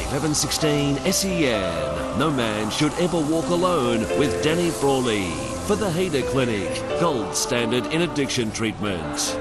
1116 SEN. No man should ever walk alone with Danny Frawley for the Hader Clinic, gold standard in addiction treatment.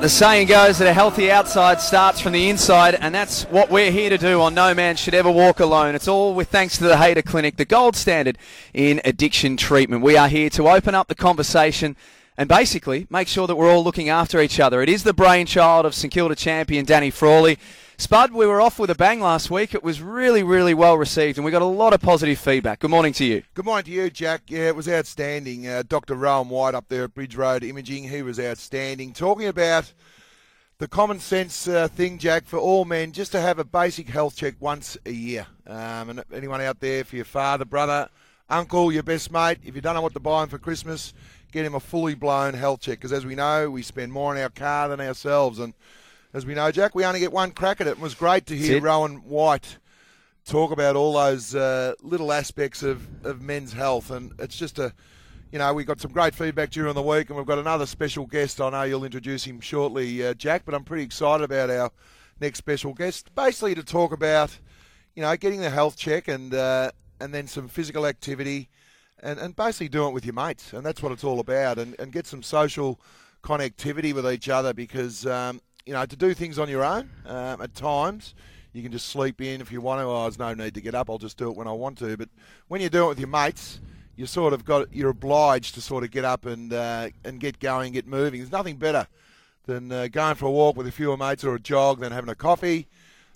The saying goes that a healthy outside starts from the inside, and that's what we're here to do on No Man Should Ever Walk Alone. It's all with thanks to the Hader Clinic, the gold standard in addiction treatment. We are here to open up the conversation and basically make sure that we're all looking after each other. It is the brainchild of St Kilda champion Danny Frawley. Spud, we were off with a bang last week. It was really, really well received, and we got a lot of positive feedback. Good morning to you. Good morning to you, Jack. Yeah, it was outstanding. Uh, Dr. Rowan White up there at Bridge Road Imaging, he was outstanding. Talking about the common sense uh, thing, Jack, for all men, just to have a basic health check once a year. Um, and anyone out there, for your father, brother, uncle, your best mate, if you don't know what to buy him for Christmas, get him a fully blown health check. Because as we know, we spend more on our car than ourselves. And as we know, Jack, we only get one crack at it. It was great to hear Rowan White talk about all those uh, little aspects of, of men's health. And it's just a, you know, we got some great feedback during the week, and we've got another special guest. I know you'll introduce him shortly, uh, Jack, but I'm pretty excited about our next special guest. Basically, to talk about, you know, getting the health check and uh, and then some physical activity, and, and basically do it with your mates, and that's what it's all about, and, and get some social connectivity with each other because um, you know to do things on your own um, at times you can just sleep in if you want to. Oh, there's no need to get up. I'll just do it when I want to. But when you do it with your mates, you sort of got you're obliged to sort of get up and uh, and get going, get moving. There's nothing better than uh, going for a walk with a few mates or a jog, than having a coffee,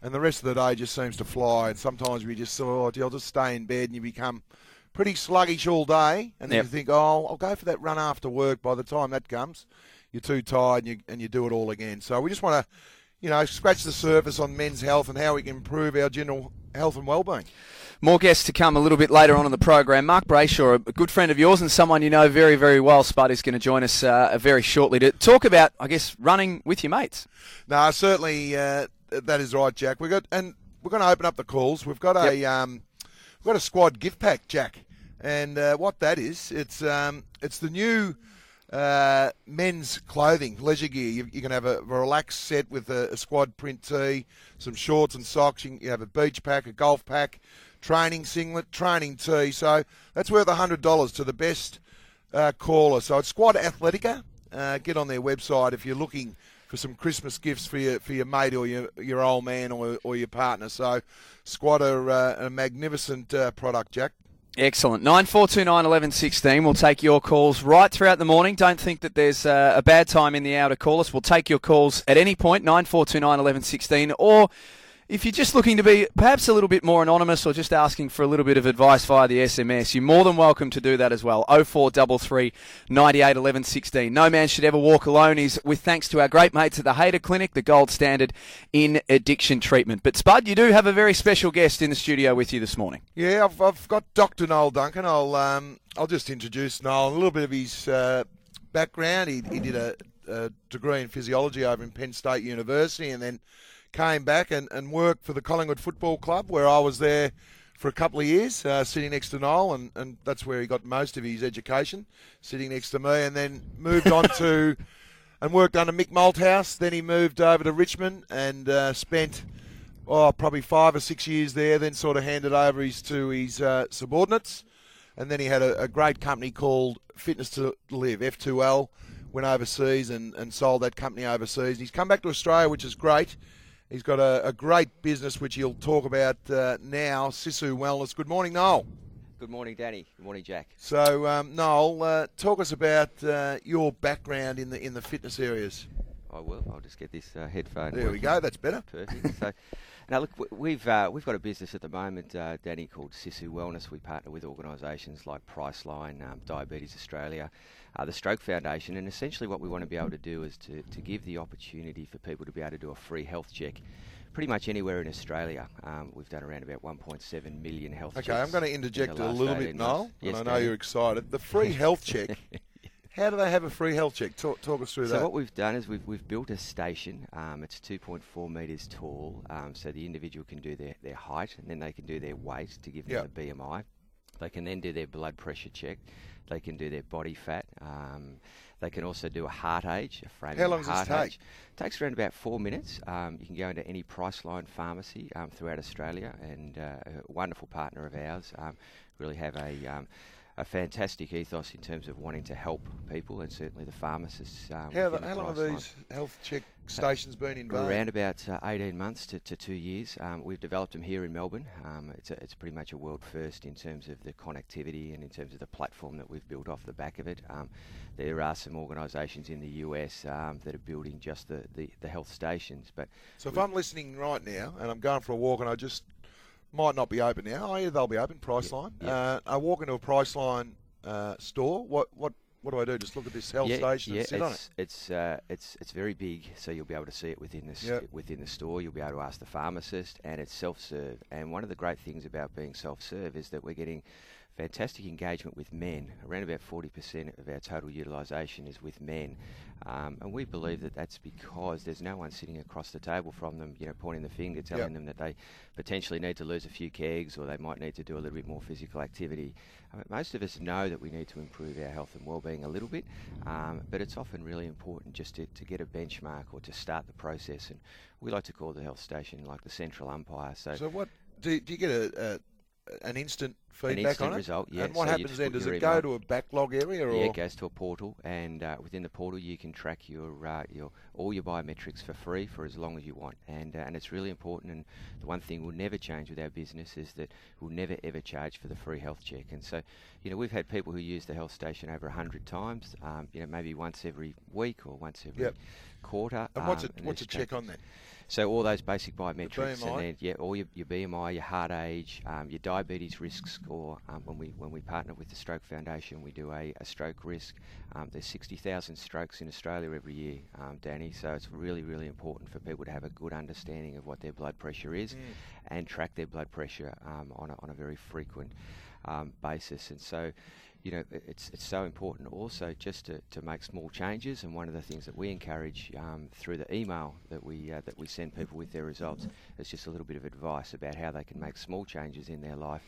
and the rest of the day just seems to fly. And sometimes we just sort of, I'll just stay in bed, and you become pretty sluggish all day, and then Yep. you think, oh, I'll go for that run after work. By the time that comes, you're too tired, and you and you do it all again. So we just want to, you know, scratch the surface on men's health and how we can improve our general health and well-being. More guests to come a little bit later on in the program. Mark Brayshaw, a good friend of yours and someone you know very, very well, Spud, is going to join us uh, very shortly to talk about, I guess, running with your mates. No, certainly uh, that is right, Jack. We got and we're going to open up the calls. We've got a um, we've got a squad gift pack, Jack, and uh, what that is, it's um, it's the new. Uh, men's clothing, leisure gear. You, you can have a, a relaxed set with a, a squad print tee, some shorts and socks. You, can- you have a beach pack, a golf pack, training singlet, training tee. So that's worth hundred dollars to the best uh, caller. So it's Squad Athletica. Uh, get on their website if you're looking for some Christmas gifts for your for your mate or your your old man or, or your partner. So Squad are uh, a magnificent uh, product, Jack. Excellent. 9429 1116. We'll take your calls right throughout the morning. Don't think that there's uh, a bad time in the hour to call us. We'll take your calls at any point, 9429 1116. Or if you're just looking to be perhaps a little bit more anonymous or just asking for a little bit of advice via the SMS, you're more than welcome to do that as well. 0433 98 11 16. No man should ever walk alone is with thanks to our great mates at the Hader Clinic, the gold standard in addiction treatment. But Spud, you do have a very special guest in the studio with you this morning. Yeah, I've, I've got Dr. Noel Duncan. I'll um, I'll just introduce Noel a little bit of his uh, background. He, he did a, a degree in physiology over in Penn State University, and then came back and, and worked for the Collingwood Football Club, where I was there for a couple of years, uh, sitting next to Noel, and, and that's where he got most of his education, sitting next to me, and then moved on to and worked under Mick Malthouse. Then he moved over to Richmond and uh, spent oh, probably five or six years there, then sort of handed over his to his uh, subordinates. And then he had a, a great company called Fitness to Live, F2L, went overseas and, and sold that company overseas. He's come back to Australia, which is great. He's got a, a great business, which he'll talk about uh, now, Sisu Wellness. Good morning, Noel. Good morning, Danny. Good morning, Jack. So, um, Noel, uh, talk us about uh, your background in the in the fitness areas. I will. I'll just get this uh, headphone. There we go. That's better. Perfect. So, now look, we've uh, we've got a business at the moment, uh, Danny, called Sisu Wellness. We partner with organisations like Priceline, um, Diabetes Australia, uh, the Stroke Foundation, and essentially what we want to be able to do is to, to give the opportunity for people to be able to do a free health check. Pretty much anywhere in Australia, um, we've done around about 1.7 million health checks. Okay, I'm going to in interject a little bit. Noel. Yes, and I know you're excited. The free health check. How do they have a free health check? Talk, talk us through So that. So what we've done is we've, we've built a station. Um, it's 2.4 metres tall, um, so the individual can do their, their height and then they can do their weight to give them Yeah. a BMI. They can then do their blood pressure check. They can do their body fat. Um, they can also do a heart age, a frame How long does heart this take? age. takes around about four minutes. Um, you can go into any Priceline pharmacy um, throughout Australia, and uh, a wonderful partner of ours. Um, really have a um, a fantastic ethos in terms of wanting to help people, and certainly the pharmacists. Um, How, the how long have these health check stations been in? Around about uh, 18 months to, to two years. Um, we've developed them here in Melbourne. Um, it's, a, it's pretty much a world first in terms of the connectivity and in terms of the platform that we've built off the back of it. Um, there are some organisations in the US um, that are building just the, the, the health stations, but So if I'm listening right now and I'm going for a walk and I just might not be open now, oh yeah, they'll be open. Priceline. yeah. Uh, I walk into a Priceline uh, store. What what what do I do? Just look at this health yeah, station yeah, and sit on it. it's, It's uh, it's it's very big, so you'll be able to see it within the Yep. within the store. You'll be able to ask the pharmacist, and it's self-serve. And one of the great things about being self-serve is that we're getting fantastic engagement with men. Around about 40% of our total utilisation is with men, um, and we believe that that's because there's no one sitting across the table from them, you know, pointing the finger, telling them that they potentially need to lose a few kegs or they might need to do a little bit more physical activity. I mean, most of us know that we need to improve our health and well-being a little bit, um, but it's often really important just to, to get a benchmark or to start the process. And we like to call the health station like the central umpire. So, So what do, do you get a, a an instant feedback instant on it? result, yeah. And what So happens then? Does it go to a backlog area or? yeah, it goes to a portal, and uh, within the portal you can track your uh, your all your biometrics for free for as long as you want, and uh, and it's really important. And the one thing we'll never change with our business is that we'll never ever charge for the free health check. And so, you know, we've had people who use the health station over a hundred times, um, you know, maybe once every week or once every Yep. quarter. and what's um? What's a there's check on then? so all those basic biometrics, BMI? and then yeah, all your, your BMI, your heart age, um, your diabetes risk score. Um, when we when we partner with the Stroke Foundation, we do a, a stroke risk. Um, there's 60,000 strokes in Australia every year, um, Danny. So it's really really important for people to have a good understanding of what their blood pressure is, and track their blood pressure um, on a, on a very frequent um, basis. And so you know, it's it's so important also just to, to make small changes. And one of the things that we encourage um, through the email that we uh, that we send people with their results is just a little bit of advice about how they can make small changes in their life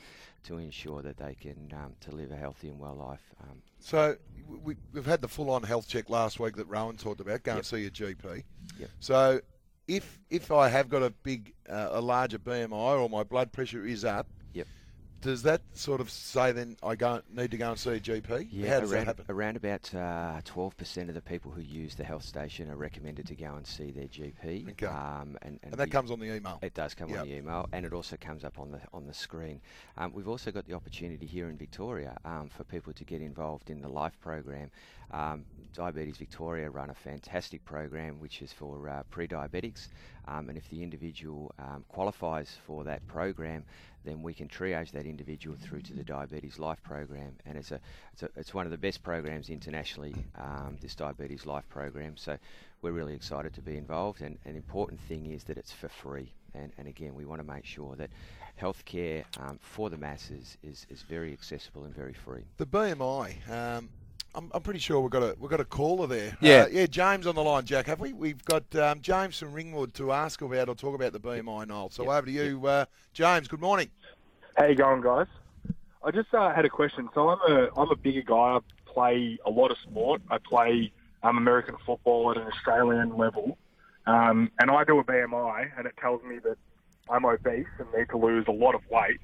to ensure that they can um, to live a healthy and well life. Um, So we, we've had the full-on health check last week that Rowan talked about. Go and see your GP. Yep. So if if I have got a big, uh, a larger BMI or my blood pressure is up, Yep. Does that sort of say then I go need to go and see a GP? How does around, that happen? around about uh, twelve percent of the people who use the health station are recommended to go and see their GP. Okay. Um, and, and, And that we- comes on the email. It does come Yep. on the email, and it also comes up on the on the screen. Um, we've also got the opportunity here in Victoria um, for people to get involved in the Life program. Um, Diabetes Victoria run a fantastic program which is for uh, pre-diabetics, um, and if the individual um, qualifies for that program, then we can triage that individual through to the Diabetes Life program, and it's a it's, a, it's one of the best programs internationally. Um, this Diabetes Life program, so we're really excited to be involved. And an important thing is that it's for free. And, and again, we want to make sure that healthcare um, for the masses is, is very accessible and very free. The BMI. I'm, I'm pretty sure we've got a we've got a caller there. Yeah. Uh, yeah. James on the line. Jack, have we? We've got um, James from Ringwood to ask about or talk about the BMI, Noel. So Yep. over to you, uh, James. Good morning. How you going, guys? I just uh, had a question. So I'm a I'm a bigger guy. I play a lot of sport. I play um, American football at an Australian level, um, and I do a BMI, and it tells me that I'm obese and need to lose a lot of weight.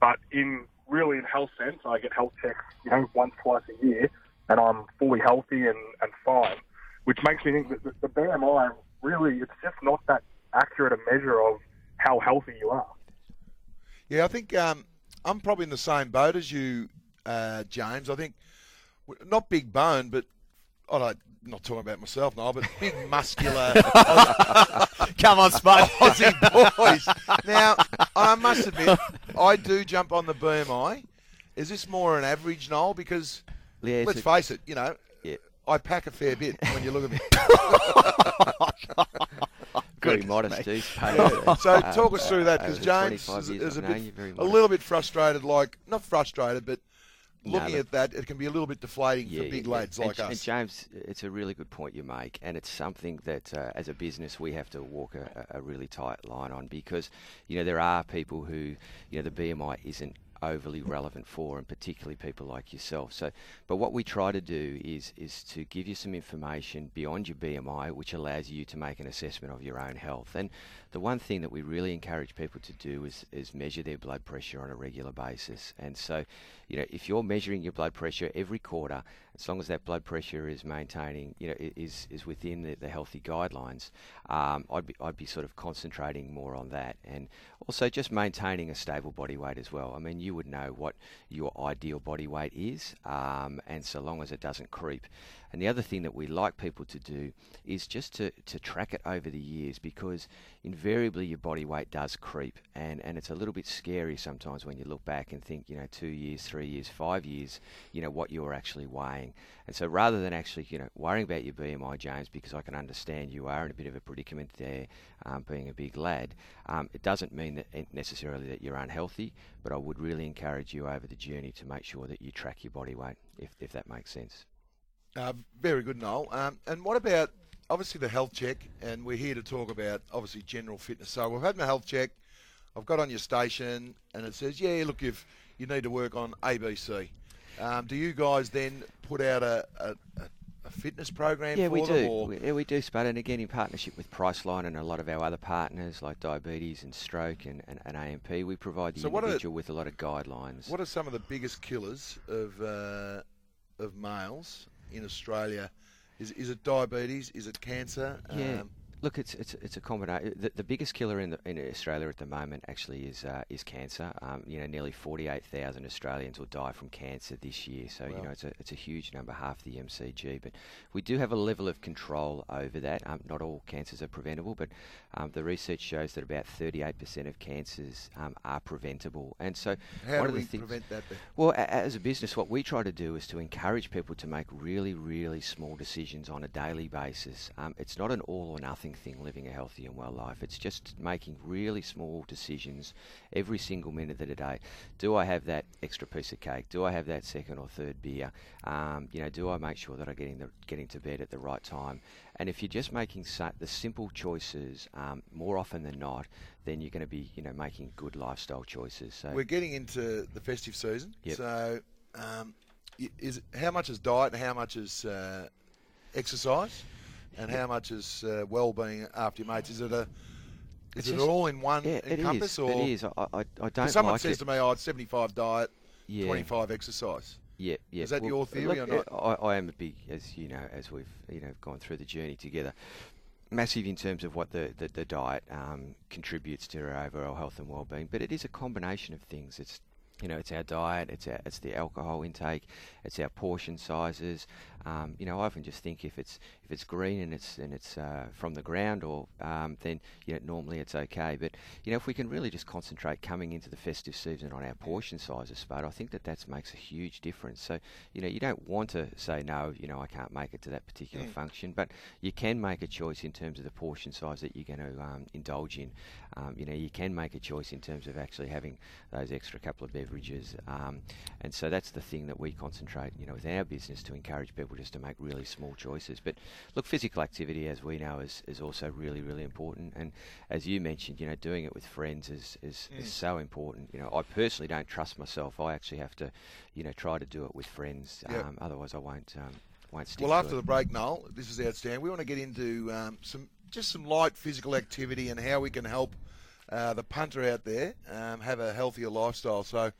But in really in health sense, I get health checks, you know, once twice a year, and I'm fully healthy and, and fine. Which makes me think that the, the BMI really it's just not that accurate a measure of how healthy you are. Yeah, I think um, I'm probably in the same boat as you, uh, James. I think not big bone, but I don't, not talking about myself now, but big muscular Come on, Spud. Aussie boys. Now, I must admit, I do jump on the BMI. Is this more an average, Noel? Because Yeah, let's a- face it, you know, Yeah. I pack a fair bit when you look at me. very Goodness modest, me. too. So talk us through that because James is, is a I've known bit, a little bit frustrated. Like not frustrated, but No, looking look- at that, it can be a little bit deflating for big lads And like J- us. And James, it's a really good point you make, and it's something that, uh, as a business, we have to walk a, a really tight line on because, you know, there are people who, you know, the BMI isn't overly relevant for, and particularly people like yourself. So, but what we try to do is is to give you some information beyond your BMI, which allows you to make an assessment of your own health. And the one thing that we really encourage people to do is is measure their blood pressure on a regular basis. And so, you know, if you're measuring your blood pressure every quarter, as long as that blood pressure is maintaining, you know, is is within the, the healthy guidelines, um, I'd be I'd be sort of concentrating more on that, and also just maintaining a stable body weight as well. I mean, you would know what your ideal body weight is, um, and so long as it doesn't creep. And the other thing that we like people to do is just to, to track it over the years because invariably your body weight does creep and, and it's a little bit scary sometimes when you look back and think, you know, two years, three years, five years, you know, what you're actually weighing. And so rather than actually, you know, worrying about your BMI, James, because I can understand you are in a bit of a predicament there, um, being a big lad, um, it doesn't mean that necessarily that you're unhealthy, but I would really encourage you over the journey to make sure that you track your body weight, if, if that makes sense. Uh, very good, Noel. Um, and what about obviously the health check? And we're here to talk about obviously general fitness. So we've had my health check. I've got on your station, and it says, yeah, look, if you need to work on ABC. Um, do you guys then put out a, a, a fitness program yeah, for we them? do. Or? We, yeah, we do, Spud. And again, in partnership with Priceline and a lot of our other partners like diabetes and stroke and, and, and AMP, we provide the So what are- individual with a lot of guidelines. What are some of the biggest killers of uh, of males in Australia? Is is it diabetes? Is it cancer? Yeah. Um, Look, it's it's it's a combination. The, the biggest killer in the, in Australia at the moment actually is uh, is cancer. Um, you know, nearly forty eight thousand Australians will die from cancer this year. So you know, it's a it's a huge number, half the MCG. But we do have a level of control over that. Um, not all cancers are preventable, but um, the research shows that about thirty eight percent of cancers um, are preventable. And so how one do of the we things, prevent that? then? well, a- as a business, what we try to do is to encourage people to make really, really small decisions on a daily basis. Um, it's not an all or nothing thing living a healthy and well life. It's just making really small decisions every single minute of the day. Do I have that extra piece of cake? Do I have that second or third beer? Um, you know, do I make sure that I'm getting the, getting to bed at the right time? And if you're just making sa- the simple choices um, more often than not, then you're going to be, you know, making good lifestyle choices. So We're getting into the festive season. Yep. So, um, is how much is diet and how much is uh, exercise, and how much is uh, well-being after your mates? Is it a It's is it just- all in one yeah, encompass, is. or It is. I, I, I don't someone like says it. to me, "Oh, it's 75 diet, yeah. 25 exercise." Yeah, yeah. Is that Well, your theory look, or not? I, I am a big, as you know, as we've you know gone through the journey together, massive in terms of what the the, the diet um, contributes to our overall health and well-being. But it is a combination of things. It's you know, it's our diet, it's our, it's the alcohol intake, it's our portion sizes. Um, you know, I often just think if it's if it's green and it's and it's uh, from the ground, or um, then you know normally it's okay. But you know, if we can really just concentrate coming into the festive season on our portion sizes, Spud, I think that that makes a huge difference. So you know, you don't want to say no. You know, I can't make it to that particular Mm. function, but you can make a choice in terms of the portion size that you're going to um, indulge in. Um, you know, you can make a choice in terms of actually having those extra couple of beverages, um, and so that's the thing that we concentrate. You know, with our business to encourage people just to make really small choices. But look, physical activity, as we know, is, is also really, really important. And as you mentioned, you know, doing it with friends is, is, Mm. is so important. You know, I personally don't trust myself. I actually have to, you know, try to do it with friends. Yep. Um, otherwise, I won't um, won't stick. To it. Well, after it. the break, Noel, this is outstanding. We want to get into um, some just some light physical activity and how we can help uh, the punter out there um, have a healthier lifestyle. So,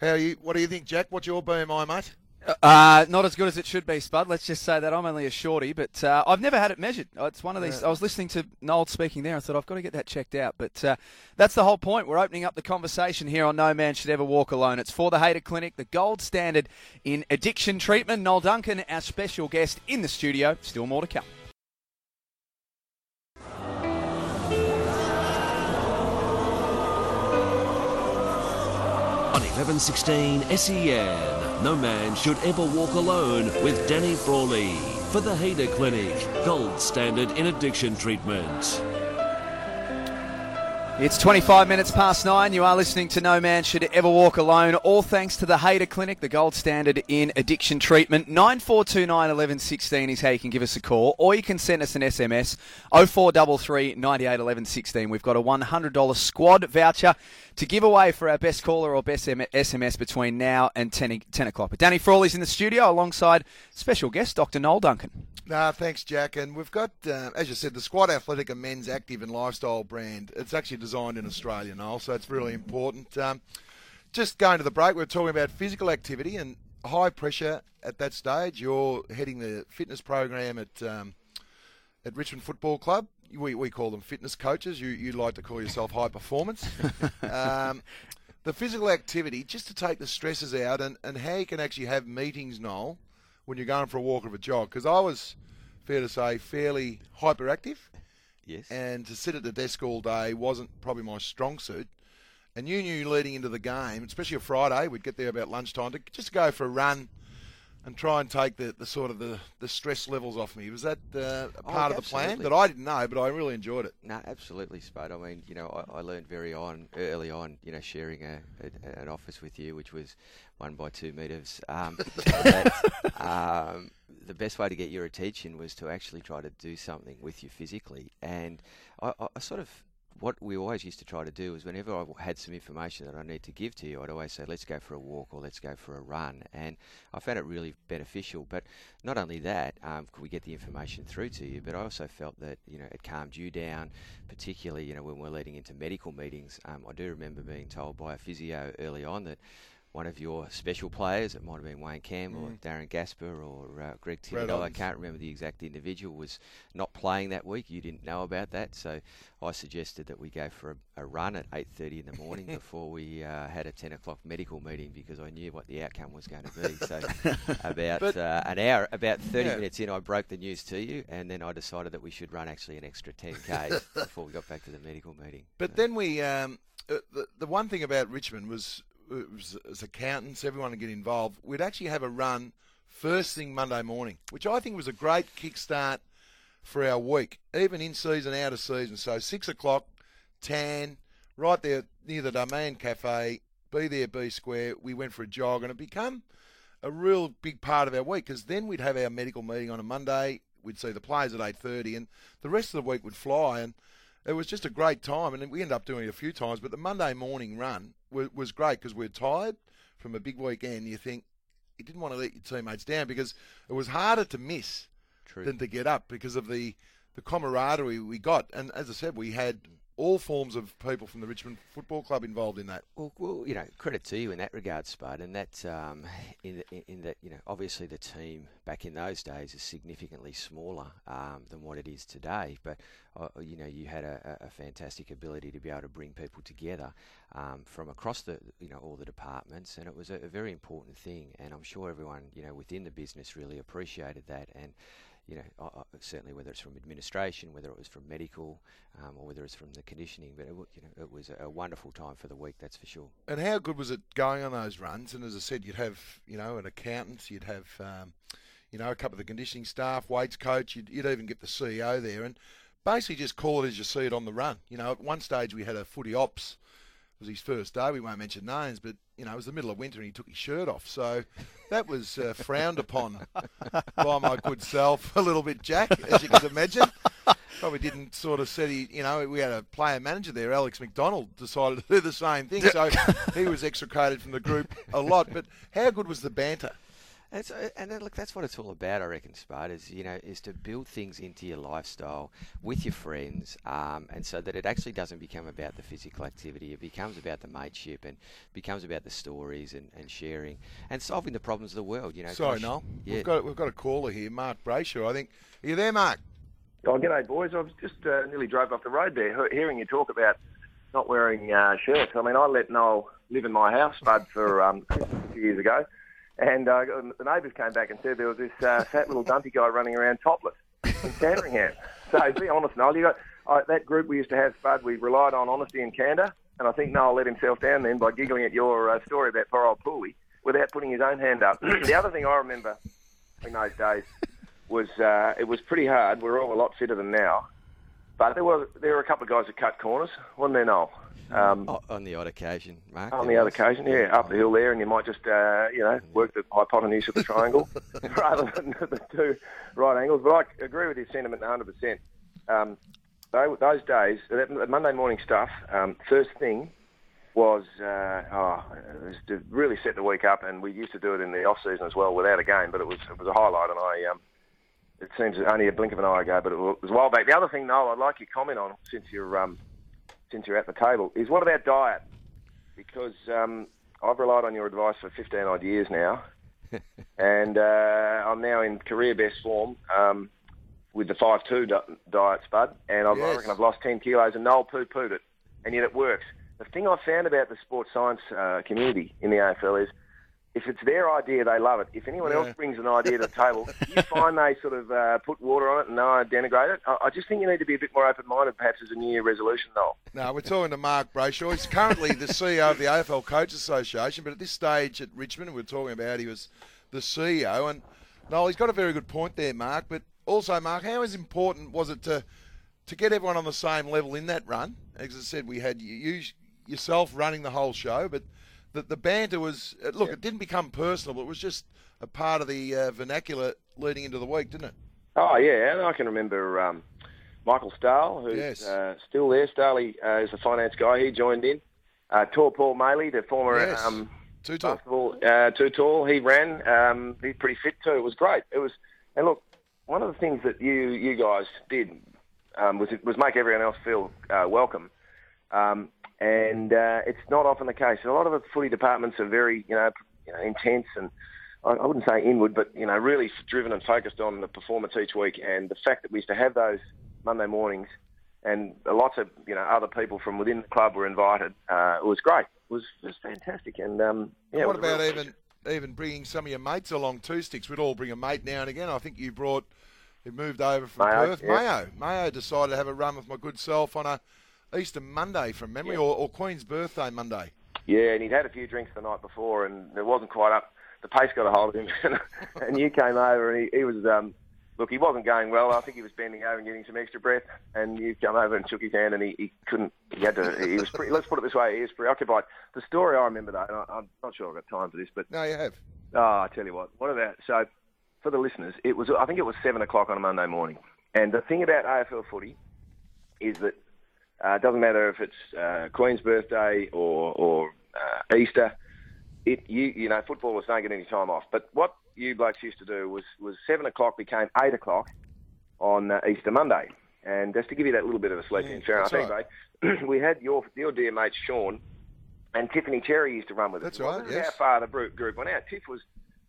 how you? What do you think, Jack? What's your BMI, mate? Uh, not as good as it should be, Spud. Let's just say that I'm only a shorty, but uh, I've never had it measured. Uh, It's one of these. Yeah. I was listening to Noel speaking there. I thought I've got to get that checked out. But uh, that's the whole point. We're opening up the conversation here on No Man Should Ever Walk Alone. It's for the Hader Clinic, the gold standard in addiction treatment. Noel Duncan, our special guest in the studio. Still more to come. On 1116 SEN, no man should ever walk alone with Danny Frawley for the Hader Clinic, gold standard in addiction treatment. It's 25 minutes past nine. You are listening to No Man Should Ever Walk Alone, all thanks to the Hader Clinic, the gold standard in addiction treatment. 9429 1116 is how you can give us a call, or you can send us an SMS 0433 98 11 16. We've got a $100 squad voucher to give away for our best caller or best SMS between now and 10, 10 o'clock. But Danny Frawley's in the studio alongside special guest Dr. Noel Duncan. Nah, thanks, Jack. And we've got, uh, as you said, the Squad Athletica men's active and lifestyle brand. It's actually designed in Australia, Noel, so it's really important. Um, just going to the break, we are talking about physical activity and high pressure at that stage. You're heading the fitness program at um, at Richmond Football Club. We, we call them fitness coaches. You you like to call yourself high performance. um, the physical activity, just to take the stresses out, and, and how you can actually have meetings, Noel when you're going for a walk or a jog? Because I was, fair to say, fairly hyperactive. Yes. And to sit at the desk all day wasn't probably my strong suit. And you knew leading into the game, especially a Friday, we'd get there about lunchtime to just go for a run and try and take the, the sort of the, the stress levels off me. Was that uh, a part oh, of the plan that I didn't know, but I really enjoyed it? No, absolutely, Spud. I mean, you know, I, I learned very on early on, you know, sharing a, a, an office with you, which was one by two metres. Um, that, um, the best way to get your attention was to actually try to do something with you physically, and I, I sort of what we always used to try to do is whenever I had some information that I need to give to you, I'd always say, let's go for a walk or let's go for a run. And I found it really beneficial. But not only that, um, could we get the information through to you, but I also felt that, you know, it calmed you down, particularly, you know, when we're leading into medical meetings. Um, I do remember being told by a physio early on that one of your special players, it might have been Wayne Campbell, mm. or Darren Gaspar, or uh, Greg Thibodeau, I can't remember the exact individual, was not playing that week. You didn't know about that, so I suggested that we go for a, a run at 8.30 in the morning before we uh, had a 10 o'clock medical meeting because I knew what the outcome was going to be. So about but, uh, an hour, about 30 yeah. minutes in, I broke the news to you, and then I decided that we should run actually an extra 10k before we got back to the medical meeting. But so. then we, um, uh, the, the one thing about Richmond was as accountants, everyone to get involved. We'd actually have a run first thing Monday morning, which I think was a great kickstart for our week, even in season, out of season. So six o'clock, tan, right there near the Domain Cafe, be there, be square. We went for a jog, and it became a real big part of our week because then we'd have our medical meeting on a Monday. We'd see the players at eight thirty, and the rest of the week would fly. And it was just a great time, and we ended up doing it a few times. But the Monday morning run was, was great because we are tired from a big weekend. You think you didn't want to let your teammates down because it was harder to miss True. than to get up because of the the camaraderie we got. And as I said, we had all forms of people from the Richmond Football Club involved in that. Well, well you know, credit to you in that regard, Spud, and that um, in, in that you know, obviously the team back in those days is significantly smaller um, than what it is today. But uh, you know, you had a, a, fantastic ability to be able to bring people together um, from across the you know all the departments, and it was a, a very important thing. And I'm sure everyone you know within the business really appreciated that and you know, certainly whether it's from administration, whether it was from medical, um, or whether it's from the conditioning. But it, you know, it was a wonderful time for the week, that's for sure. And how good was it going on those runs? And as I said, you'd have you know an accountant, you'd have um, you know a couple of the conditioning staff, weights coach, you'd, you'd even get the CEO there, and basically just call it as you see it on the run. You know, at one stage we had a footy ops was his first day. We won't mention names, but you know it was the middle of winter and he took his shirt off, so that was uh, frowned upon by my good self a little bit, Jack, as you can imagine. Probably didn't sort of set he, you know, we had a player manager there, Alex McDonald, decided to do the same thing, so he was extricated from the group a lot. But how good was the banter? And, so, and look, that's what it's all about, I reckon, Spud, is, you know, is to build things into your lifestyle with your friends, um, and so that it actually doesn't become about the physical activity. It becomes about the mateship and becomes about the stories and, and sharing and solving the problems of the world. You know. Sorry, Noel. Yeah. We've got we've got a caller here, Mark Brayshaw. I think. Are you there, Mark? Oh, g'day, boys. I was just uh, nearly drove off the road there, hearing you talk about not wearing uh, shirts. I mean, I let Noel live in my house, Bud, for um, a few years ago and uh, the neighbours came back and said there was this uh, fat little dumpy guy running aroand topless in Sandringham. So be honest, Noel, you got uh, that group we used to have, Spud. We relied on honesty and candour, and I think Noel let himself down then by giggling at your uh, story about poor old Pooley without putting his own hand up. the other thing I remember in those days was uh, it was pretty hard. We we're all a lot fitter than now. but there were there were a couple of guys that cut corners, wasn't there, Noel? Um, Oh, on the odd occasion, Mark. on the was. occasion, yeah, up the hill there, and you might just, uh, you know, work the hypotenuse of the triangle rather than the two right angles. But I agree with your sentiment 100%. Um, tho- those days, that Monday morning stuff, um, first thing was, uh, oh, it was to really set the week up, and we used to do it in the off season as well without a game, but it was it was a highlight, and I. Um, it seems only a blink of an eye ago, but it was a while back. The other thing, Noel, I'd like your comment on since you're um, since you're at the table is what about diet? Because um, I've relied on your advice for 15 odd years now, and uh, I'm now in career best form um, with the 5-2 di- diet, Spud, and I've, I reckon I've lost 10 kilos, and Noel poo-pooed it, and yet it works. The thing I've found about the sports science uh, community in the AFL is if it's their idea, they love it. If anyone Yeah. else brings an idea to the table, you find they sort of uh, put water on it and no, denigrate it. I, I just think you need to be a bit more open-minded, perhaps as a New Year resolution, Noel. No, we're talking to Mark Brayshaw. He's currently the CEO of the AFL Coach Association, but at this stage at Richmond, we're talking about he was the CEO. And no, he's got a very good point there, Mark. But also, Mark, how important was it to to get everyone on the same level in that run? As I said, we had you, you yourself running the whole show, but the, the banter was uh, look. It didn't become personal. But it was just a part of the uh, vernacular leading into the week, didn't it? Oh yeah, and I can remember um, Michael Stahl, who's Yes. uh, still there. Stahley uh, is the finance guy. He joined in. Uh, tall Paul Maley, the former Yes. um, Too tall. basketball uh, too tall. He ran. Um, he's pretty fit too. It was great. It was. And look, one of the things that you you guys did um, was was make everyone else feel uh, welcome. Um, and uh, it's not often the case. And A lot of the footy departments are very, you know, you know intense and I I wouldn't say inward, but you know, really driven and focused on the performance each week. And the fact that we used to have those Monday mornings, and lots of you know other people from within the club were invited, uh, it was great. It was it was fantastic. And um, yeah, what it was a about even even bringing some of your mates along too, Sticks? We'd all bring a mate now and again. I think you brought, you moved over from Mayo, Perth. yeah. Mayo. Mayo decided to have a run with my good self on a Easter Monday from memory, or, or Queen's birthday Monday. Yeah, and he'd had a few drinks the night before, and it wasn't quite up. The pace got a hold of him, and you came over, and he, he was um, look, he wasn't going well. I think he was bending over and getting some extra breath, and you come over and shook his hand, and he, he couldn't. He had to. He was. Pre, let's put it this way: he was preoccupied. The story I remember though, and I, I'm not sure I've got time for this, but No, you have. Oh, I tell you what. What about so? For the listeners, it was. I think it was seven o'clock on a Monday morning. And the thing about AFL footy is that uh, it doesn't matter if it's uh, Queen's birthday or or uh, Easter. It you you know footballers don't get any time off. But what you blokes used to do was was seven o'clock became eight o'clock on uh, Easter Monday. And just to give you that little bit of a sleep in, fair enough. that's Anyway, we had your your dear mate Sean and Tiffany Cherry used to run with us. That's right, yes. How far the group group went out. Tiff was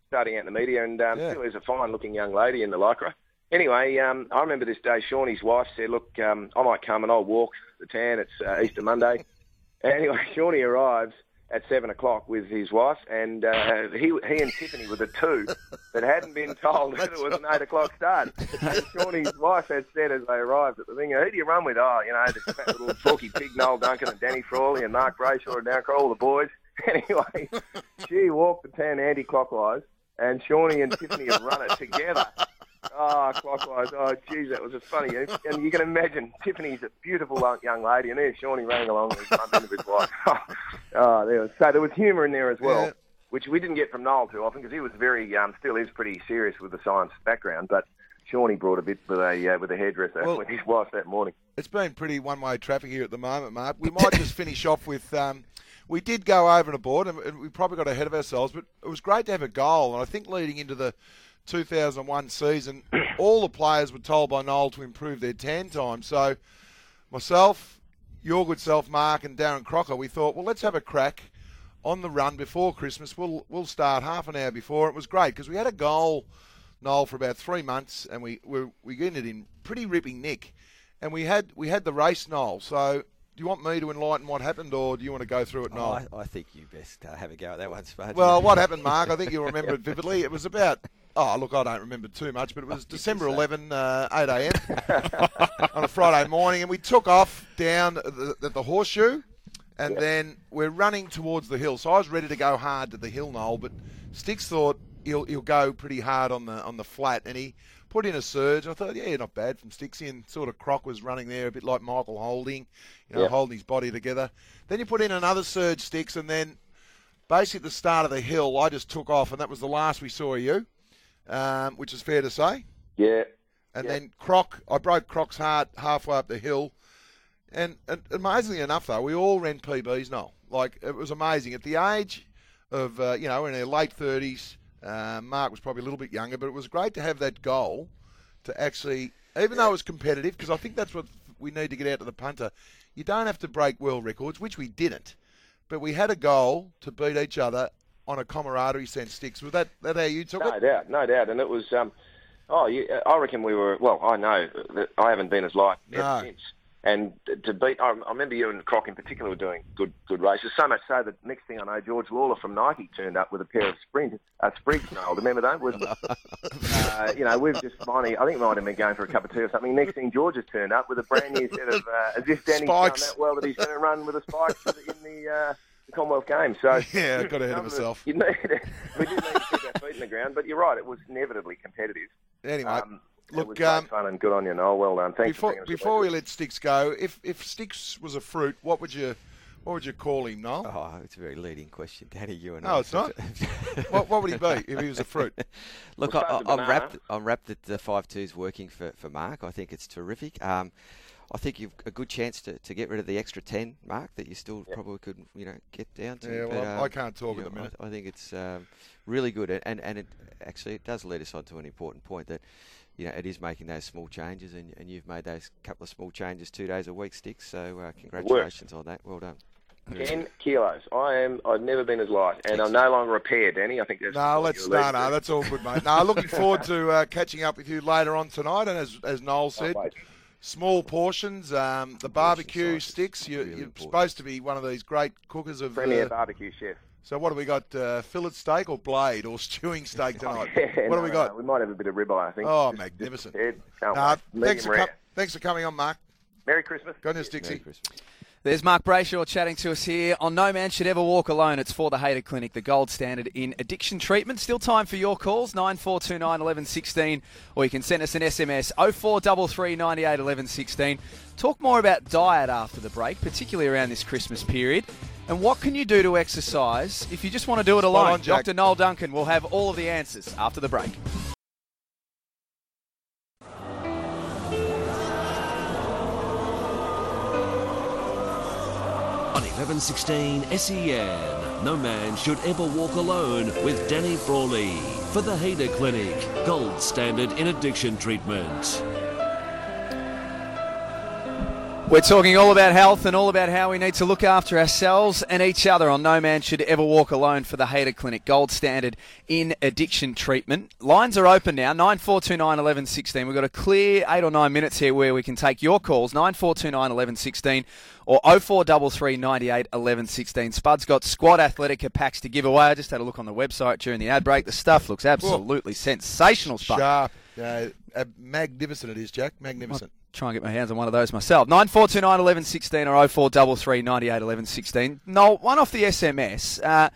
starting out in the media, and um, Yeah. still is a fine-looking young lady in the lycra. Anyway, um, I remember this day. Shawnee's wife said, "Look, um, I might come and I'll walk the town. It's uh, Easter Monday." anyway, Shawnee arrives at seven o'clock with his wife, and uh, he he and Tiffany were the two that hadn't been told that it was an eight o'clock start. And Shawnee's wife had said as they arrived at the thing, "Who do you run with?" Oh, you know, the fat little talky pig Noel Duncan and Danny Frawley and Mark Brayshaw and down all the boys. Anyway, she walked the town anti-clockwise, and Shawnee and Tiffany had run it together. Oh, clockwise. Oh, geez, that was a funny. And you can imagine Tiffany's a beautiful young- lady, and there's Shawnee running along with his wife. Oh, there was, so there was humour in there as well, Yeah. which we didn't get from Noel too often because he was very, um, still is pretty serious with the science background. But Shawnee brought a bit with a uh, with a hairdresser Well- with his wife that morning. It's been pretty one-way traffic here at the moment, Mark. We might just finish off with. Um, we did go over and aboard, and we probably got ahead of ourselves. But it was great to have a goal, and I think leading into the 2001 season, all the players were told by Noel to improve their tan time. So myself, your good self, Mark, and Darren Crocker, we thought, well, let's have a crack on the run before Christmas. We'll we'll start half an hour before. It was great because we had a goal, Noel, for about three months, and we we we ended in pretty ripping nick, and we had we had the race, Noel. So. Do you want me to enlighten what happened, or do you want to go through it, Oh, I, I think you best uh, have a go at that one, Spud. Well, what happened, Mark? I think you'll remember it vividly. It was about, oh, look, I don't remember too much, but it was December 11, uh, 8 a.m. on a Friday morning, and we took off down at the, the horseshoe, and then we're running towards the hill. So I was ready to go hard to the hill, Noel, but Sticks thought he'll he'll go pretty hard on the on the flat, and he put in a surge. And I thought, yeah, not bad from Stixie, and sort of Croc was running there a bit like Michael Holding, you know, Yeah. holding his body together. Then you put in another surge sticks, and then basically at the start of the hill, I just took off, and that was the last we saw of you, um, which is fair to say. Yeah. And Yeah. then Croc, I broke Croc's heart halfway up the hill. And, and amazingly enough, though, we all ran PBs, Noel. Like, it was amazing. At the age of, uh, you know, in our late 30s, uh, Mark was probably a little bit younger, but it was great to have that goal to actually, even though it was competitive, because I think that's what we need to get out to the punter. You don't have to break world records, which we didn't, but we had a goal to beat each other on a camaraderie sense, Sticks. Was that, that how you took No it? doubt, no doubt. And it was, um, oh, you, I reckon we were, well, I know that I haven't been as light No. since. And to beat, I I remember you and Croc in particular were doing good good races. So much so that next thing I know, George Lawler from Nike turned up with a pair of sprint, uh, sprigs. No, remember that? Was, uh, you know, we've just finally, I think we might have been going for a cup of tea or something. Next thing, George has turned up with a brand new set of, uh, as if Danny's done Spikes. that well that he's going to run with the spikes in the, uh, the Commonwealth Games. So Yeah, got ahead of myself. You need, we did need to keep our feet in the ground, but you're right, it was inevitably competitive. Anyway, Um, it look, was great um, fun and good on you, Noel. Well done. Thanks before for before we let Sticks go, if if Sticks was a fruit, what would you what would you call him, Noel? Oh, it's a very leading question, Danny. You and No, I. it's not. what what would he be if he was a fruit? Look, Well, I, suppose a I'm wrapped. I'm wrapped that the five two is working for, for Mark. I think it's terrific. Um, I think you've a good chance to, to get rid of the extra ten, Mark, that you still probably could you know get down to. Yeah, but, well, um, I can't talk you at the minute. I, I think it's um, really good, and and it actually it does lead us on to an important point that. You know, it is making those small changes, and, and you've made those couple of small changes two days a week, Sticks. So uh, congratulations on that. Well done. Ten kilos. I am. I've never been as light, and I'm no longer a pair, Danny. I think that's. No, let's you're no, no, that's all good, mate. No, looking forward to uh, catching up with you later on tonight, and as as Noel said, wait. small portions. Um, the barbecue sizes, sticks. You, really you're important. supposed to be one of these great cookers of. Premier Uh, barbecue chef. So what do we got? Uh, fillet steak or blade or stewing steak tonight? Yeah, what no, do we got? no, We might have a bit of ribeye. I think. Oh, Just- just magnificent. prepared. Can't Nah, thanks for com- thanks for coming on, Mark. Merry Christmas. Go on, your Merry Christmas. There's Mark Brayshaw chatting to us here on No Man Should Ever Walk Alone. It's for the Hader Clinic, the gold standard in addiction treatment. Still time for your calls, 9429 11 16, or you can send us an SMS, 0433 98 11 16. Talk more about diet after the break, particularly around this Christmas period. And what can you do to exercise if you just want to do it Spot alone? on, Dr. Noel Duncan will have all of the answers after the break. On 1116 SEN, E no man should ever walk alone with Danny Frawley for the Hader Clinic, gold standard in addiction treatment. We're talking all about health and all about how we need to look after ourselves and each other on No Man Should Ever Walk Alone for the Hader Clinic, gold standard in addiction treatment. Lines are open now, 9429 11 16. We've got a clear eight or nine minutes here where we can take your calls, 9429 11 16 or 0433 98 11 16. Spud's got Squad Athletica packs to give away. I just had a look on the website during the ad break. The stuff looks absolutely sensational, Spud. Sharp. Uh, magnificent it is, Jack. Magnificent. Try and get my hands on one of those myself. 9429 11 16 or 0433 98 11 16. No, one off the SMS. Uh,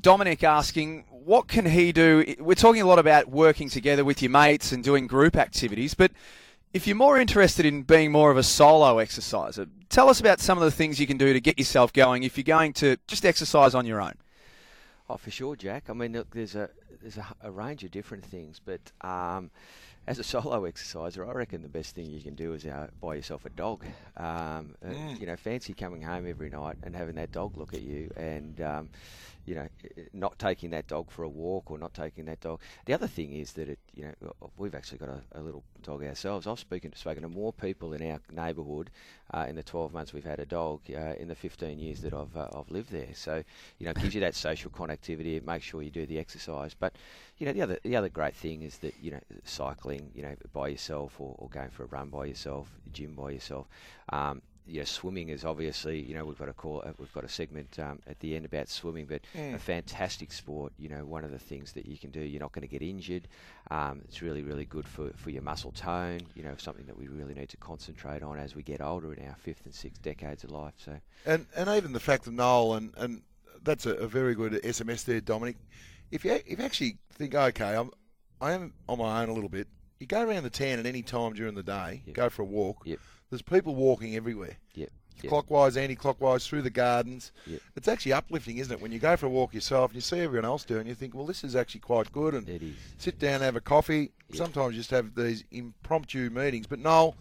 Dominic asking, what can he do? We're talking a lot about working together with your mates and doing group activities, but if you're more interested in being more of a solo exerciser, tell us about some of the things you can do to get yourself going if you're going to just exercise on your own. Oh, for sure, Jack. I mean, look, there's a there's a, a range of different things, but um, as a solo exerciser, I reckon the best thing you can do is uh, buy yourself a dog. Um, uh, You know, fancy coming home every night and having that dog look at you, and um, you know, not taking that dog for a walk or not taking that dog. The other thing is that it, you know, uh, we've actually got a, a little dog ourselves. I've spoken spoken to more people in our neighbourhood uh, in the 12 months we've had a dog, uh, in the 15 years that I've uh, I've lived there. So, you know, it gives you that social connectivity. It makes sure you do the exercise. But, you know, the other the other great thing is that you know, cycling, you know, by yourself or, or going for a run by yourself, gym by yourself. Um, know, swimming is obviously, you know, we've got a call, uh, we've got a segment um, at the end about swimming, but a fantastic sport. You know, one of the things that you can do, you're not going to get injured. Um, it's really, really good for, for your muscle tone. You know, something that we really need to concentrate on as we get older in our fifth and sixth decades of life. So, And and even the fact of Noel, and, and that's a, a very good SMS there, Dominic. if you if you actually think, okay, I'm I am on my own a little bit. You go around the town at any time during the day, Yep. go for a walk. Yep. There's people walking everywhere, Yep. Yep. clockwise, anti-clockwise, through the gardens. Yep. It's actually uplifting, isn't it? When you go for a walk yourself and you see everyone else doing, it, you think, well, this is actually quite good. And It is. sit down, have a coffee. Yep. Sometimes just have these impromptu meetings. But Noel,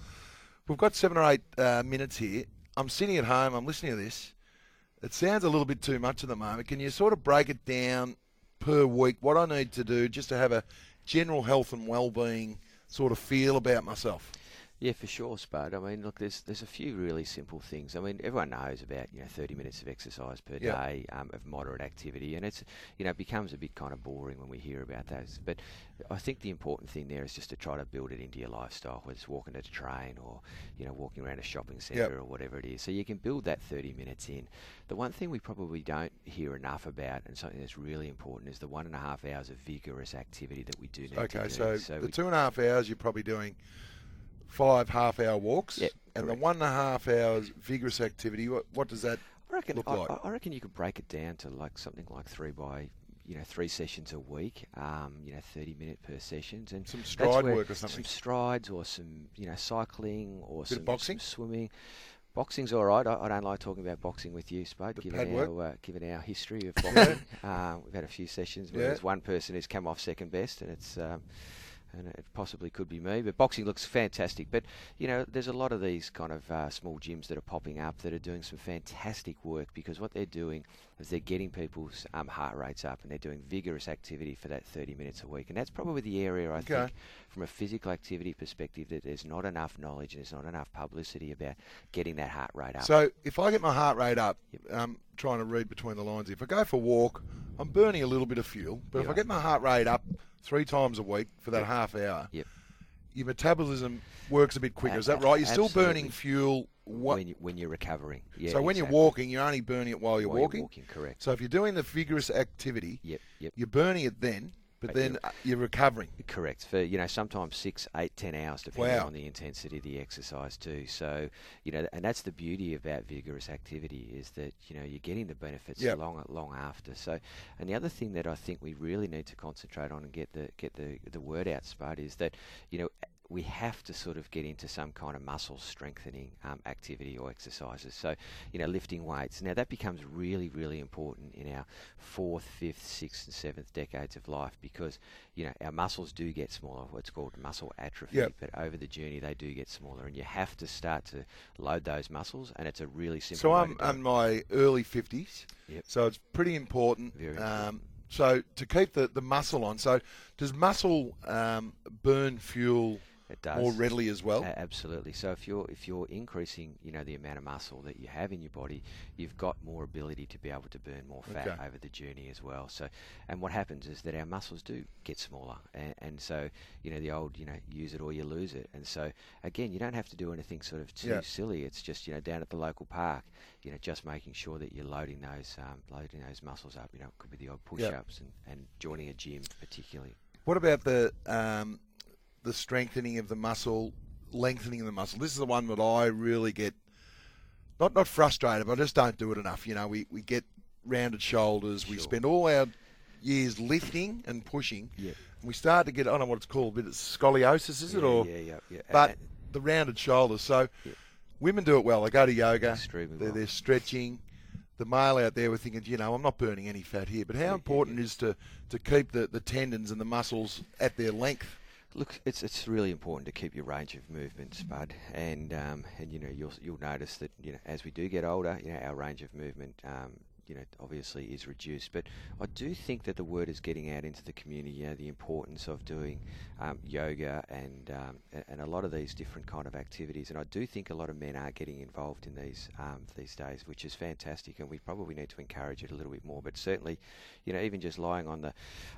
we've got seven or eight uh, minutes here. I'm sitting at home. I'm listening to this. It sounds a little bit too much at the moment. Can you sort of break it down per week? What I need to do just to have a general health and well-being sort of feel about myself. Yeah, for sure, Spud. I mean, look, there's there's a few really simple things. I mean, everyone knows about you know 30 minutes of exercise per Yeah. day um, of moderate activity, and it's you know it becomes a bit kind of boring when we hear about those. But I think the important thing there is just to try to build it into your lifestyle, whether it's walking to the train or you know walking around a shopping centre or whatever it is. So you can build that 30 minutes in. The one thing we probably don't hear enough about, and something that's really important, is the one and a half hours of vigorous activity that we do need to do. Okay, do. so, the two and a half hours you're probably doing five half-hour walks, Yep, and the one and a half hours vigorous activity. What, what does that? I reckon. look I, like? I- reckon you could break it down to like something like three by, you know, three sessions a week. Um, you know, thirty minute per sessions, and Some stride work or something? Some strides or some, you know, cycling or some, some boxing? swimming. Boxing's all right. I, I don't like talking about boxing with you, Spud. Given our uh, given our history of boxing, um, we've had a few sessions where Yeah. there's one person who's come off second best, and it's. Um, and it possibly could be me, but boxing looks fantastic. But you know, there's a lot of these kind of uh, small gyms that are popping up that are doing some fantastic work because what they're doing is they're getting people's um, heart rates up and they're doing vigorous activity for that 30 minutes a week. And that's probably the area I Okay. think, from a physical activity perspective, that there's not enough knowledge and there's not enough publicity about getting that heart rate up. So if I get my heart rate up, um, trying to read between the lines. If I go for a walk, I'm burning a little bit of fuel. But if I get my heart rate up three times a week for that half hour, Yep. your metabolism works a bit quicker. Is that right? You're still burning fuel. What, when, you, when you're recovering, yeah. so when exactly. you're walking, you're only burning it while you're While walking. walking, correct. So if you're doing the vigorous activity, Yep, yep. you're burning it then, but then you're- uh, you're recovering. Correct. For you know, sometimes six, eight, ten hours, depending Wow. on the intensity of the exercise too. So you know, and that's the beauty about vigorous activity is that you know you're getting the benefits Yep. long, long after. So, and the other thing that I think we really need to concentrate on and get the get the the word out, Spud, is that you know we have to sort of get into some kind of muscle strengthening um, activity or exercises. So, you know, lifting weights. Now that becomes really, really important in our fourth, fifth, sixth, and seventh decades of life because you know our muscles do get smaller. What's called muscle atrophy. Yep. But over the journey, they do get smaller, and you have to start to load those muscles. And it's a really simple. So I'm in my early 50s. Yep. So it's pretty important. Very Um, so to keep the, the muscle on. So does muscle um, burn fuel It does. more readily as well? A- absolutely. So if you're if you're increasing, you know, the amount of muscle that you have in your body, you've got more ability to be able to burn more fat Okay. over the journey as well. So, and what happens is that our muscles do get smaller, and, and so you know the old, you know, use it or you lose it. And so again, you don't have to do anything sort of too Yeah. silly. It's just you know down at the local park, you know, just making sure that you're loading those um, loading those muscles up. You know, it could be the odd push-ups and, and joining a gym particularly. What about the um, the strengthening of the muscle, lengthening of the muscle? This is the one that I really get not not frustrated, but I just don't do it enough. You know, we, we get rounded shoulders. We spend all our years lifting and pushing. Yeah. And we start to get I don't know what it's called, but it's scoliosis, is it? Yeah, Or yeah, yeah, yeah. but And- the rounded shoulders. So Yeah. women do it well. They go to yoga. Extremely they're, well. they're stretching. The male out there, we're thinking, you know, I'm not burning any fat here. But how important is to, to keep the, the tendons and the muscles at their length? Look, it's it's really important to keep your range of movement, Spud, and um, and you know you'll you'll notice that you know as we do get older, you know our range of movement, um, you know obviously is reduced. But I do think that the word is getting out into the community. You know the importance of doing um, yoga and um, and a lot of these different kind of activities. And I do think a lot of men are getting involved in these um, these days, which is fantastic. And we probably need to encourage it a little bit more. But certainly, you know, even just lying on the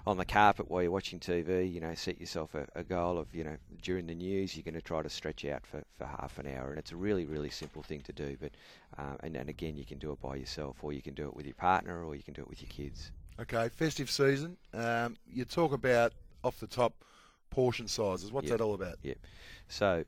on the carpet while you're watching TV, you know, set yourself a, a goal of, you know, during the news, you're going to try to stretch out for, for half an hour. And it's a really, really simple thing to do. But, um, and, and again, you can do it by yourself, or you can do it with your partner, or you can do it with your kids. Okay, festive season. Um, you talk about off the top portion sizes. What's Yeah. that all about? Yep. So,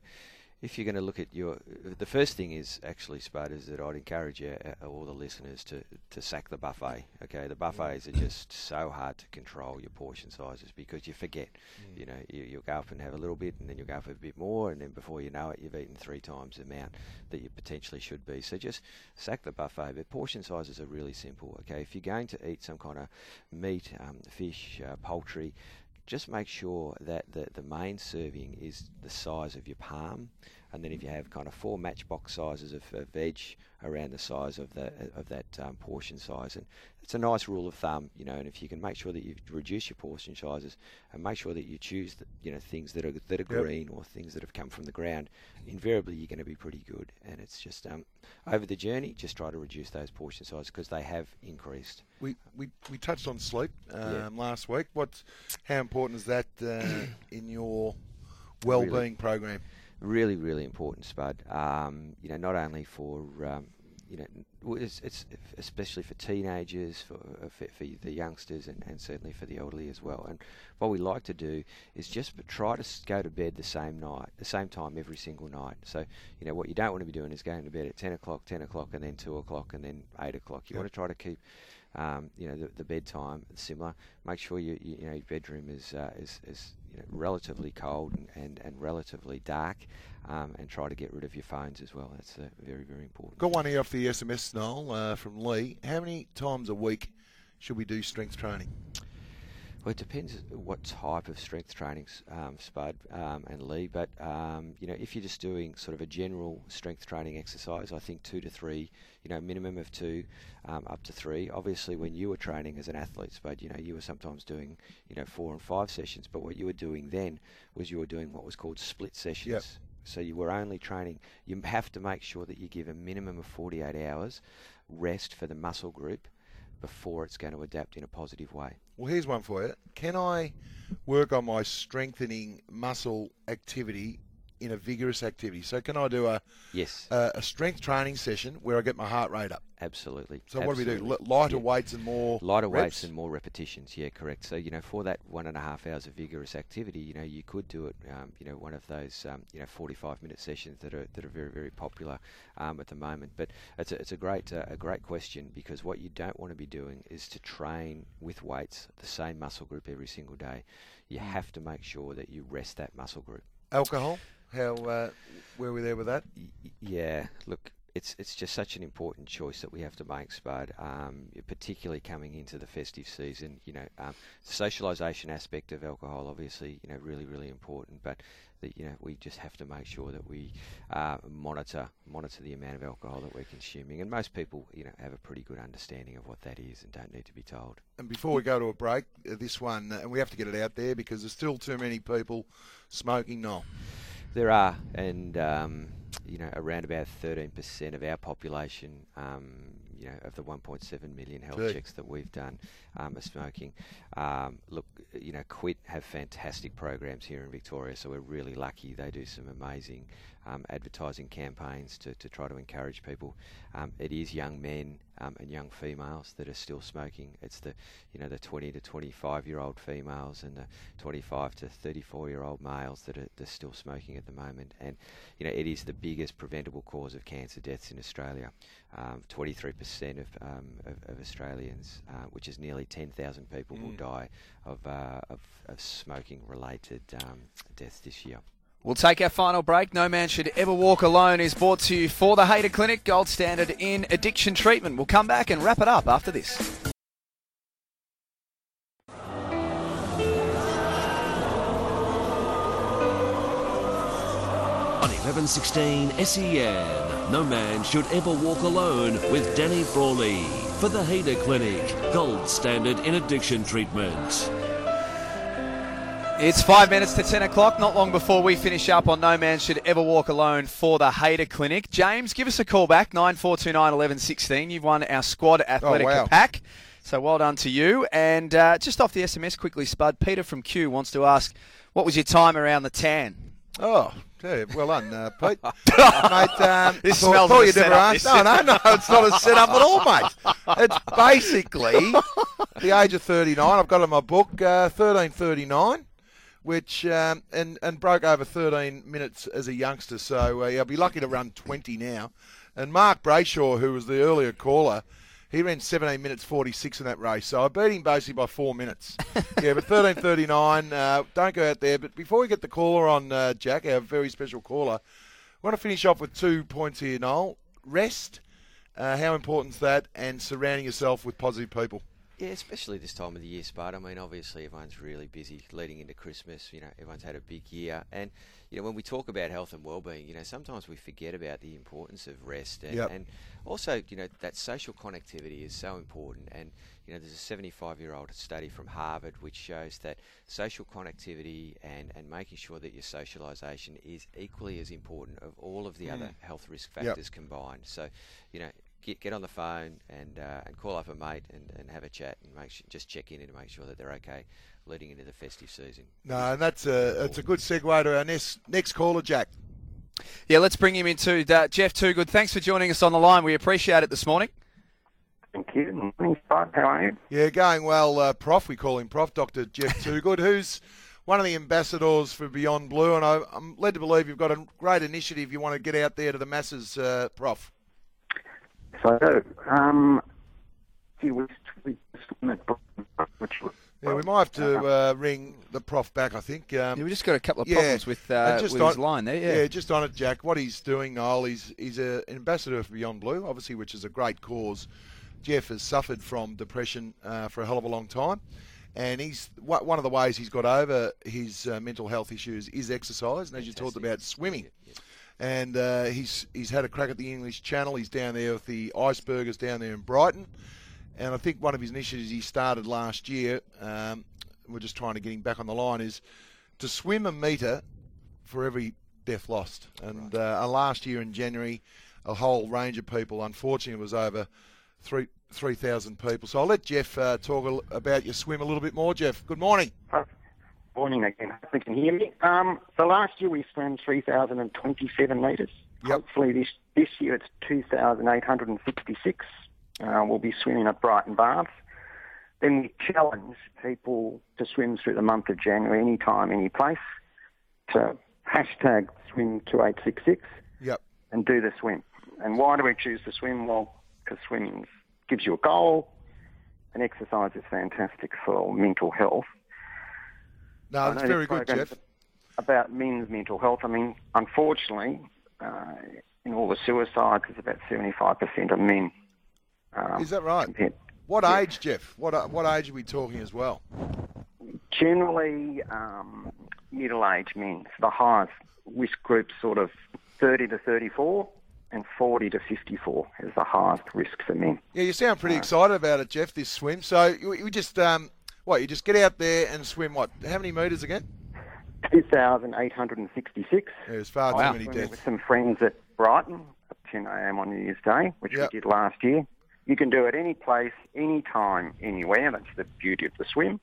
if you're going to look at your, the first thing is actually, Spud, is that I'd encourage you, uh, all the listeners to, to sack the buffet. Okay, the buffets are just so hard to control your portion sizes because you forget. You know, you, you'll go up and have a little bit, and then you'll go for a bit more, and then before you know it, you've eaten three times the amount that you potentially should be. So just sack the buffet. But portion sizes are really simple. Okay, if you're going to eat some kind of meat, um, fish, uh, poultry, just make sure that the, the main serving is the size of your palm, and then if you have kind of four matchbox sizes of, of veg around the size of the of that um, portion size, and it's a nice rule of thumb, you know. And if you can make sure that you reduce your portion sizes and make sure that you choose, the, you know, things that are that are Yep. green or things that have come from the ground, invariably you're going to be pretty good. And it's just um, over the journey, just try to reduce those portion sizes because they have increased. We, we, we touched on sleep um, Yeah. last week. What, how important is that uh, in your well-being program? Really, really important, Spud. Um, you know, not only for um, you know, it's, it's especially for teenagers, for, uh, for, for the youngsters, and, and certainly for the elderly as well. And what we like to do is just try to go to bed the same night, the same time every single night. So, you know, what you don't want to be doing is going to bed at 10 o'clock, 10 o'clock, and then 2 o'clock, and then 8 o'clock. You Yep. want to try to keep um, you know, the, the bedtime similar. Make sure you, you, you know your bedroom is uh, is, is relatively cold and, and, and relatively dark, um, and try to get rid of your phones as well. That's uh, very very important. Got one here off the SMS, Noel, uh, from Lee. How many times a week should we do strength training? Well, it depends what type of strength training, um, Spud um, and Lee. But um, you know, if you're just doing sort of a general strength training exercise, I think two to three, you know, minimum of two, um, up to three. Obviously, when you were training as an athlete, Spud, you know, you were sometimes doing, you know, four and five sessions. But what you were doing then was you were doing what was called split sessions. So you were only training. You have to make sure that you give a minimum of 48 hours rest for the muscle group before it's going to adapt in a positive way. Well, here's one for you. Can I work on my strengthening muscle activity in a vigorous activity? So can I do a, Yes, a, a strength training session where I get my heart rate up? absolutely. So what do we do? Lighter Yeah. weights and more Lighter reps? weights and more repetitions, yeah, correct. So you know, for that one and a half hours of vigorous activity, you know, you could do it, um, you know, one of those, um, you know, 45 minute sessions that are that are very very popular um, at the moment. But it's a, it's a great uh, a great question because what you don't want to be doing is to train with weights the same muscle group every single day. You Hmm. have to make sure that you rest that muscle group. Alcohol? How uh, where we there with that? Yeah, look, it's it's just such an important choice that we have to make, Spud. Um, particularly coming into the festive season, you know, um, the socialisation aspect of alcohol, obviously, you know, really really important. But that you know, we just have to make sure that we uh, monitor monitor the amount of alcohol that we're consuming, and most people, you know, have a pretty good understanding of what that is and don't need to be told. And before we go to a break, uh, this one, uh, and we have to get it out there because there's still too many people smoking. No, There are, and um, you know, around about 13% of our population, um, you know, of the 1.7 million health Gee. checks that we've done, um, are smoking. Um, look, you know, Quit have fantastic programs here in Victoria, so we're really lucky. They do some amazing um, advertising campaigns to, to try to encourage people. Um, it is young men um, and young females that are still smoking. It's the, you know, the 20 to 25 year old females and the 25 to 34 year old males that are, still smoking at the moment. And, you know, it is the biggest preventable cause of cancer deaths in Australia. Um, 23% of, um, of, of Australians, uh, which is nearly 10,000 people, will die of, uh, of, of smoking related um, deaths this year. We'll take our final break. No Man Should Ever Walk Alone is brought to you for the Hader Clinic, gold standard in addiction treatment. We'll come back and wrap it up after this. On 1116 SEN, no man should ever walk alone with Danny Frawley for the Hader Clinic, gold standard in addiction treatment. It's five minutes to 10 o'clock, not long before we finish up on No Man Should Ever Walk Alone for the Hader Clinic. James, give us a call back, 9429 1116. You've won our Squad Athletic wow. pack. So well done to you. And uh, just off the SMS quickly, Spud, Peter from Q wants to ask, what was your time around the tan? Oh, yeah, well done, uh, Pete. mate, um, This I thought, smells thought you'd never asked. No, no, no, it's not a setup at all, mate. It's basically the age of 39. I've got it in my book, uh, 1339. Which um, and and broke over 13 minutes as a youngster. So uh, he'll be lucky to run 20 now. And Mark Brayshaw, who was the earlier caller, he ran 17 minutes 46 in that race. So I beat him basically by four minutes. yeah, but 13.39. Uh, don't go out there. But before we get the caller on, uh, Jack, our very special caller, I want to finish off with two points here, Noel. Rest. Uh, how important is that? And surrounding yourself with positive people. Yeah, especially this time of the year, Spud. I mean, obviously everyone's really busy leading into Christmas. You know, everyone's had a big year, and you know when we talk about health and well-being, you know sometimes we forget about the importance of rest, and, Yep. and also you know that social connectivity is so important. And you know, there's a 75-year-old study from Harvard which shows that social connectivity and and making sure that your socialisation is equally as important of all of the hmm. other health risk Yep. factors combined. So, you know, get get on the phone and uh, and call up a mate and, and have a chat and make sure, just check in and make sure that they're okay leading into the festive season. No, and that's a that's a good segue to our next next caller, Jack. Yeah, let's bring him into uh, Jeff Toogood. Thanks for joining us on the line. We appreciate it this morning. Thank you. Morning, Spud. How are you? Yeah, going well, uh, Prof. We call him Prof. Doctor Jeff Toogood, who's one of the ambassadors for Beyond Blue, and I, I'm led to believe you've got a great initiative. You want to get out there to the masses, uh, Prof. So, um, gee, we, we which was, Yeah, we might have to uh, ring the Prof back. I think. Um, Yeah, we just got a couple of Yeah, problems with, uh, just with on- his line there. Yeah. Yeah, just on it, Jack. What he's doing, Noel, he's he's a, an ambassador for Beyond Blue, obviously, which is a great cause. Jeff has suffered from depression uh, for a hell of a long time, and he's one one of the ways he's got over his uh, mental health issues is exercise, and as you talked about, swimming. And uh, he's he's had a crack at the English Channel. He's down there with the Icebergers down there in Brighton, and I think one of his initiatives he started last year. Um, we're just trying to get him back on the line. Is to swim a metre for every death lost. And uh, last year in January, a whole range of people. Unfortunately, was over three three thousand people. So I'll let Jeff uh, talk a l- about your swim a little bit more. Jeff, good morning. Morning again. Hope you can hear me. Um, so last year we swam 3,027 metres. Yep. Hopefully this, this year it's 2,866. Uh, we'll be swimming at Brighton Baths. Then we challenge people to swim through the month of January, anytime, any place, to hashtag swim 2866 Yep. and do the swim. And why do we choose to swim? Well, because swimming gives you a goal, and exercise is fantastic for mental health. No, that's very good, Jeff. About men's mental health. I mean, unfortunately, uh, in all the suicides, it's about 75% of men. Um, Is that right? compared- What age, Jeff? What uh, what age are we talking as well? Generally, um, middle-aged men. So the highest risk group, sort of 30 to 34, and 40 to 54 is the highest risk for men. Yeah, you sound pretty excited about it, Jeff. This swim. So you just um, what? You just get out there and swim. What? How many metres again? 2,866. Yeah, it's far Wow. many Swimming with some friends at Brighton at 10 a.m. on New Year's Day, which Yep. we did last year. You can do it any place, any time, anywhere. That's the beauty of the swim.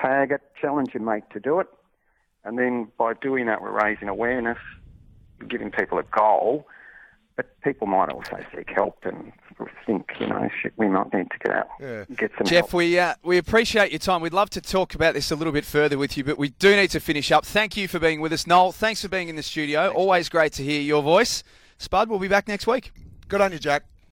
Tag it, challenge your mate to do it, and then by doing that, we're raising awareness, giving people a goal. But people might also seek help and think, you know, shit, we might need to get out, Yeah. get some Jeff, help. we uh, we appreciate your time. We'd love to talk about this a little bit further with you, but we do need to finish up. Thank you for being with us, Noel. Thanks for being in the studio. Always great to hear your voice. Spud, we'll be back next week. Good on you, Jack.